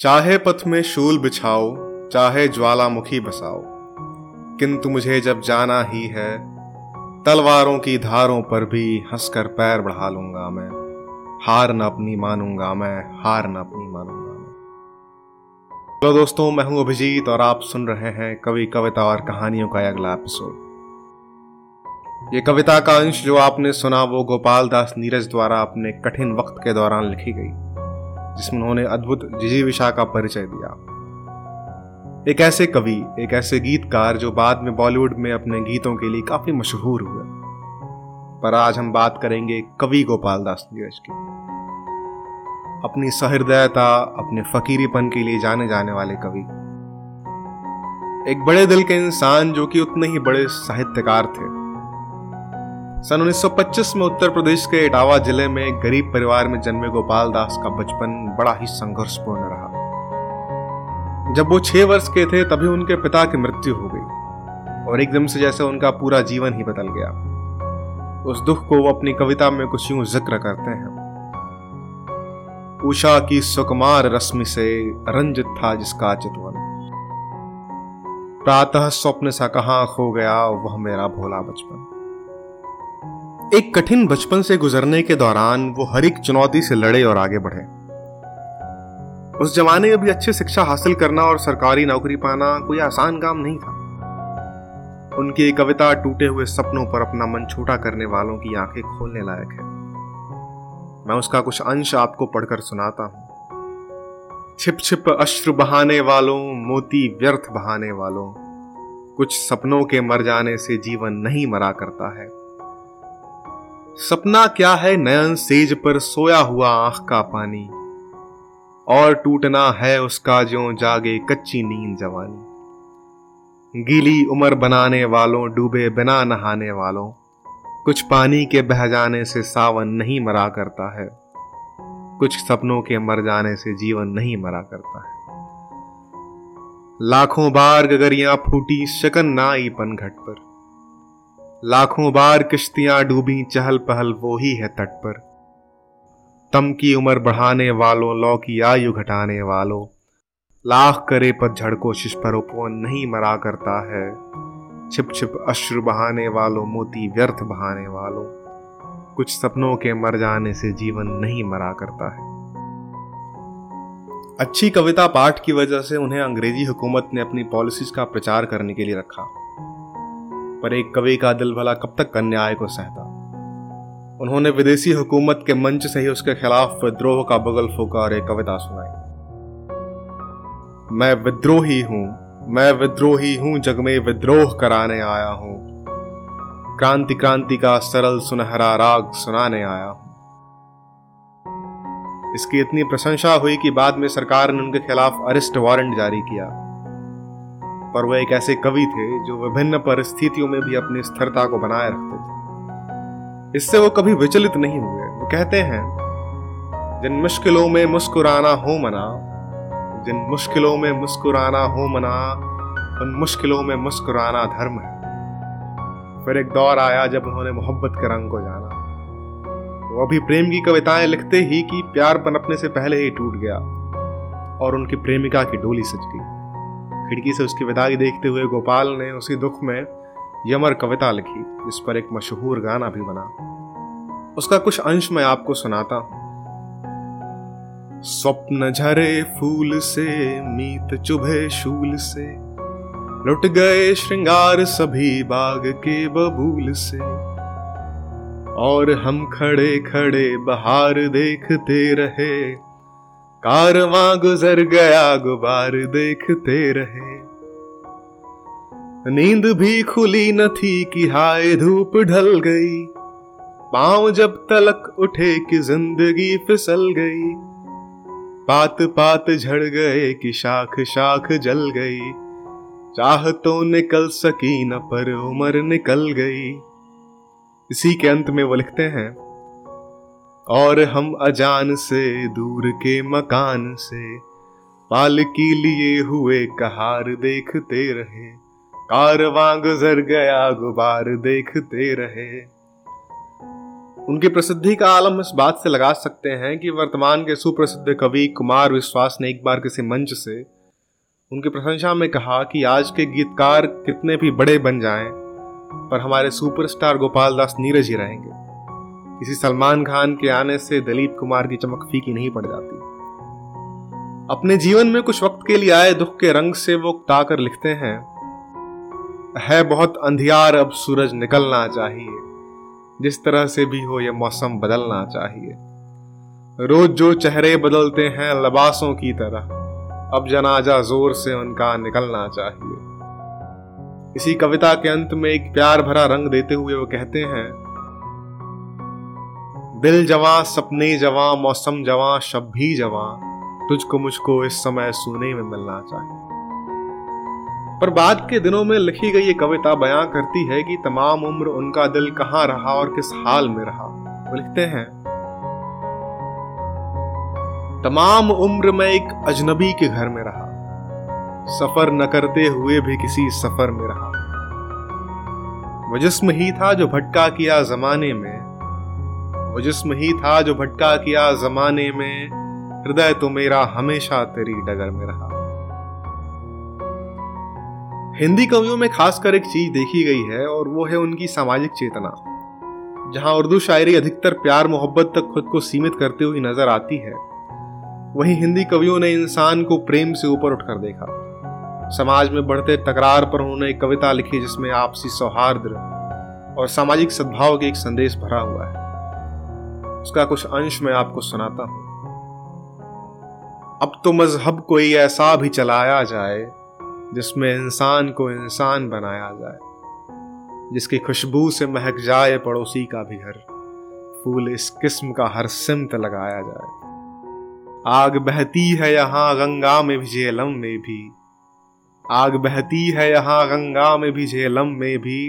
चाहे पथ में शूल बिछाओ, चाहे ज्वालामुखी बसाओ, किंतु मुझे जब जाना ही है, तलवारों की धारों पर भी हंसकर पैर बढ़ा लूँगा मैं। हार न अपनी मानूँगा मैं, हार न अपनी मानूँगा मैं। हेलो दोस्तों, मैं हूँ अभिजीत और आप सुन रहे हैं कवि कविता और कहानियों का अगला एपिसोड ये कविता का अंश जो आपने सुना वो गोपाल दास नीरज द्वारा अपने कठिन वक्त के दौरान लिखी गई। जिसमें उन्होंने अद्भुत जिजीविशा का परिचय दिया। एक ऐसे कवि, एक ऐसे गीतकार जो बाद में बॉलीवुड में अपने गीतों के लिए काफ़ी मशहूर हुए। पर आज हम बात करेंगे कवि गोपाल दास नीरज की। अपनी सहृदयता, अपने फकीरीपन के लिए जाने जाने वाले कवि। एक बड़े दिल के इंसान जो कि उतने ही बड़े साहित्यकार थे। सन 1925 में उत्तर प्रदेश के इटावा ज़िले में एक गरीब परिवार में जन्मे गोपाल दास का बचपन बड़ा ही संघर्षपूर्ण रहा। जब वो छह वर्ष के थे, तभी उनके पिता की मृत्यु हो गई और एकदम से जैसे उनका पूरा जीवन ही बदल गया। उस दुख को वो अपनी कविता में कुछ यूँ ज़िक्र करते हैं। उषा की सुकुमार रश्मि से रंजित था जिसका चितवन प्रातः स्वप्न सा कहा खो गया, वह मेरा भोला बचपन। एक कठिन बचपन से गुजरने के दौरान वो हर एक चुनौती से लड़े और आगे बढ़े। उस जमाने में भी अच्छी शिक्षा हासिल करना और सरकारी नौकरी पाना कोई आसान काम नहीं था। उनकी कविता टूटे हुए सपनों पर अपना मन छोटा करने वालों की आँखें खोलने लायक है। मैं उसका कुछ अंश आपको पढ़कर सुनाता हूँ। छिप छिप अश्रु बहाने वालों, मोती व्यर्थ बहाने वालों, कुछ सपनों के मर जाने से जीवन नहीं मरा करता है। सपना क्या है नयन सेज पर सोया हुआ आँख का पानी? और टूटना है उसका जो जागे कच्ची नींद जवानी। गीली उम्र बनाने वालों, डूबे बिना नहाने वालों, कुछ पानी के बह जाने से सावन नहीं मरा करता है। कुछ सपनों के मर जाने से जीवन नहीं मरा करता है। लाखों बार गगरियाँ फूटी, शकन ना आई पनघट पर। लाखों बार किश्तियाँ डूबी चहल पहल वो ही है तट पर। तम की उम्र बढ़ाने वालों, लौ की आयु घटाने वालों। लाख करे पतझड़ कोशिश पर उपवन नहीं मरा करता है। छिप छिप अश्रु बहाने वालों, मोती व्यर्थ बहाने वालों। कुछ सपनों के मर जाने से जीवन नहीं मरा करता है। अच्छी कविता पाठ की वजह से उन्हें अंग्रेज़ी हुकूमत ने अपनी पॉलिसीज़ का प्रचार करने के लिए रखा। पर एक कवि का दिल भला कब तक अन्याय को सहता? उन्होंने विदेशी हुकूमत के मंच से ही उसके खिलाफ विद्रोह का बगल फूका और एक कविता सुनाई। मैं विद्रोही हूँ, मैं विद्रोही हूँ, जग में विद्रोह कराने आया हूँ। क्रांति क्रांति का सरल सुनहरा राग सुनाने आया हूँ। इसकी इतनी प्रशंसा हुई कि बाद में सरकार ने उनके खिलाफ अरेस्ट वारंट जारी किया। पर वह एक ऐसे कवि थे जो विभिन्न परिस्थितियों में भी अपनी स्थिरता को बनाए रखते थे। इससे वो कभी विचलित नहीं हुए। वो कहते हैं, जिन मुश्किलों में मुस्कुराना हो मना, जिन मुश्किलों में मुस्कुराना हो मना, उन मुश्किलों में मुस्कुराना धर्म है। फिर एक दौर आया जब उन्होंने मोहब्बत के रंग को जाना। वो अभी प्रेम की कविताएँ लिखते ही कि प्यार पनपने से पहले ही टूट गया और उनकी प्रेमिका की डोली सज गई। खिड़की से उसकी विदाई देखते हुए गोपाल ने उसी दुख में यमर कविता लिखी, जिस पर एक मशहूर गाना भी बना। उसका कुछ अंश मैं आपको सुनाता हूँ। स्वप्न झरे फूल से, मीत चुभे शूल से, लुट गए श्रृंगार सभी बाग के बबूल से, और हम खड़े खड़े बहार देखते रहे। कारवां गुजर गया गुबार देखते रहे। नींद भी खुली न थी कि हाय धूप ढल गई। पाँव जब तलक उठे कि ज़िंदगी फिसल गई। पात पात झड़ गए कि शाख शाख जल गई। चाह तो निकल सकी न पर उम्र निकल गई। इसी के अंत में वो लिखते हैं और हम अजान से दूर के मकान से पाल की लिए हुए कहार देखते रहे कारवां गुजर गया गुबार देखते रहे। उनकी प्रसिद्धि का आलम इस बात से लगा सकते हैं कि वर्तमान के सुप्रसिद्ध कवि कुमार विश्वास ने एक बार किसी मंच से उनकी प्रशंसा में कहा कि आज के गीतकार कितने भी बड़े बन जाएँ, पर हमारे सुपरस्टार गोपाल दास नीरज ही रहेंगे। किसी सलमान खान के आने से दलीप कुमार की चमक फीकी नहीं पड़ जाती। अपने जीवन में कुछ वक्त के लिए आए दुख के रंग से वो ताकर लिखते हैं, है बहुत अंधियार अब सूरज निकलना चाहिए। जिस तरह से भी हो यह मौसम बदलना चाहिए। रोज जो चेहरे बदलते हैं लबासों की तरह, अब जनाजा ज़ोर से उनका निकलना चाहिए। इसी कविता के अंत में एक प्यार भरा रंग देते हुए वो कहते हैं दिल जवा, सपने जवा, मौसम जवा, शब भी जवा, तुझको मुझको इस समय सुने में मिलना चाहिए। पर बाद के दिनों में लिखी गई ये कविता बयां करती है कि तमाम उम्र उनका दिल कहाँ रहा और किस हाल में रहा। वो लिखते हैं, तमाम उम्र में एक अजनबी के घर में रहा। सफ़र न करते हुए भी किसी सफ़र में रहा। वो जिस्म ही था जो भटका किया जमाने में वो जिस्म ही था जो भटका किया जमाने में, हृदय तो मेरा हमेशा तेरी डगर में रहा। हिंदी कवियों में खासकर एक चीज़ देखी गई है और वो है उनकी सामाजिक चेतना, जहाँ उर्दू शायरी अधिकतर प्यार, मोहब्बत तक खुद को सीमित करते हुए नज़र आती है। वहीं हिंदी कवियों ने इंसान को प्रेम से ऊपर उठकर देखा। समाज में बढ़ते तकरार पर उन्होंने एक कविता लिखी जिसमें आपसी सौहार्द और सामाजिक सद्भाव के एक संदेश भरा हुआ है। उसका कुछ अंश मैं आपको सुनाता हूँ। अब तो मज़हब कोई ऐसा भी चलाया जाए, जिसमें इंसान को इंसान बनाया जाए, जिसकी खुशबू से महक जाए पड़ोसी का भी घर, फूल इस किस्म का हर सिमत लगाया जाए। आग बहती है यहाँ गंगा में भी झेलम में भी, आग बहती है यहाँ गंगा में भी झेलम में भी,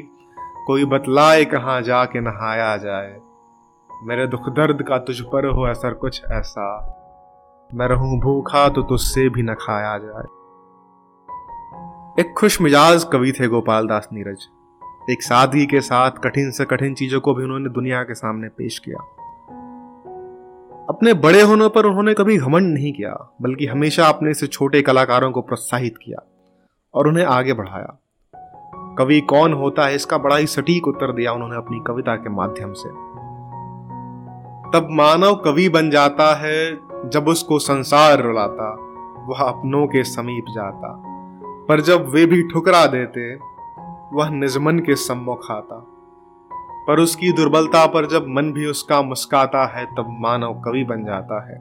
कोई बतलाए कहाँ जाके नहाया जाए। मेरे दुख दर्द का तुझ पर हो असर कुछ ऐसा। मैं रहूँ भूखा तो तुझसे भी न खाया जाए। एक खुश मिजाज कवि थे गोपाल दास नीरज। एक सादगी के साथ कठिन से कठिन चीज़ों को भी उन्होंने दुनिया के सामने पेश किया। अपने बड़े होने पर उन्होंने कभी घमंड नहीं किया, बल्कि हमेशा अपने से छोटे कलाकारों को प्रोत्साहित किया और उन्हें आगे बढ़ाया। कवि कौन होता है इसका बड़ा ही सटीक उत्तर दिया उन्होंने अपनी कविता के माध्यम से। तब मानव कवि बन जाता है जब उसको संसार रुलाता, वह अपनों के समीप जाता। पर जब वे भी ठुकरा देते, वह निजमन के सम्मुख आता। पर उसकी दुर्बलता पर जब मन भी उसका मुस्काता है, तब मानव कवि बन जाता है।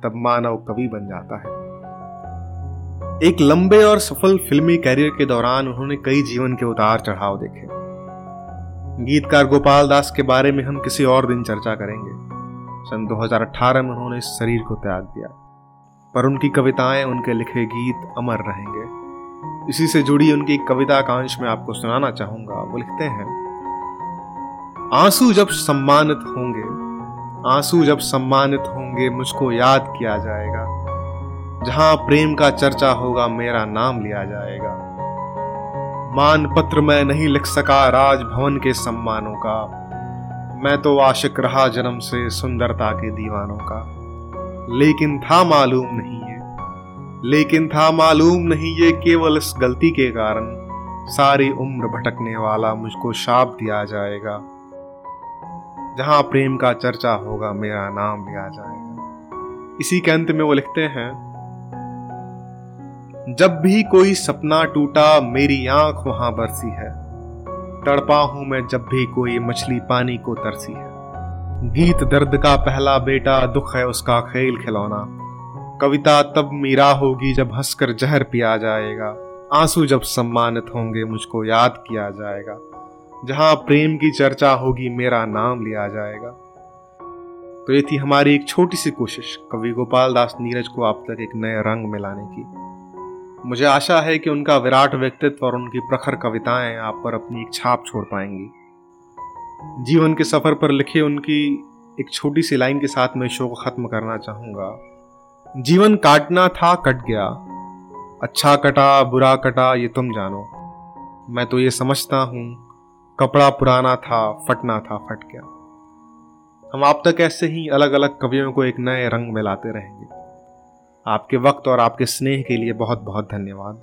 तब मानव कवि बन जाता है। एक लंबे और सफल फिल्मी कैरियर के दौरान उन्होंने कई जीवन के उतार चढ़ाव देखे। गीतकार गोपाल दास के बारे में हम किसी और दिन चर्चा करेंगे। सन 2018 में उन्होंने इस शरीर को त्याग दिया, पर उनकी कविताएँ, उनके लिखे गीत अमर रहेंगे। इसी से जुड़ी उनकी कविता कांश में आपको सुनाना चाहूँगा, वो लिखते हैं, आँसू जब सम्मानित होंगे, आँसू जब सम्मानित होंगे, मुझको याद किया जाएगा। जहाँ प्रेम का चर्चा होगा, मेरा नाम लिया जाएगा। मान पत्र में नहीं लिख सका राजभवन के सम्मानों का। मैं तो आशिक रहा जन्म से सुंदरता के दीवानों का। लेकिन था मालूम नहीं ये। लेकिन था मालूम नहीं ये केवल इस गलती के कारण सारी उम्र भटकने वाला मुझको शाप दिया जाएगा। जहाँ प्रेम का चर्चा होगा मेरा नाम लिया जाएगा। इसी के अंत में वो लिखते हैं जब भी कोई सपना टूटा, मेरी आँख वहाँ बरसी है। तड़पा हूँ मैं जब भी कोई मछली पानी को तरसी है। गीत दर्द का पहला बेटा, दुख है उसका खेल खिलौना। कविता तब मीरा होगी जब हंसकर जहर पिया जाएगा। आँसू जब सम्मानित होंगे, मुझको याद किया जाएगा। जहाँ प्रेम की चर्चा होगी, मेरा नाम लिया जाएगा। तो ये थी हमारी एक छोटी सी कोशिश, कवि गोपाल दास नीरज को आप तक एक नए रंग में लाने की। मुझे आशा है कि उनका विराट व्यक्तित्व और उनकी प्रखर कविताएँ आप पर अपनी एक छाप छोड़ पाएँगी। जीवन के सफ़र पर लिखे उनकी एक छोटी सी लाइन के साथ मैं शो को खत्म करना चाहूँगा। जीवन काटना था, कट गया। अच्छा कटा, बुरा कटा, ये तुम जानो। मैं तो ये समझता हूँ, कपड़ा पुराना था, फटना था, फट गया। हम आप तक ऐसे ही अलग अलग कवियों को एक नए रंग में लाते रहेंगे। आपके वक्त और आपके स्नेह के लिए बहुत बहुत धन्यवाद।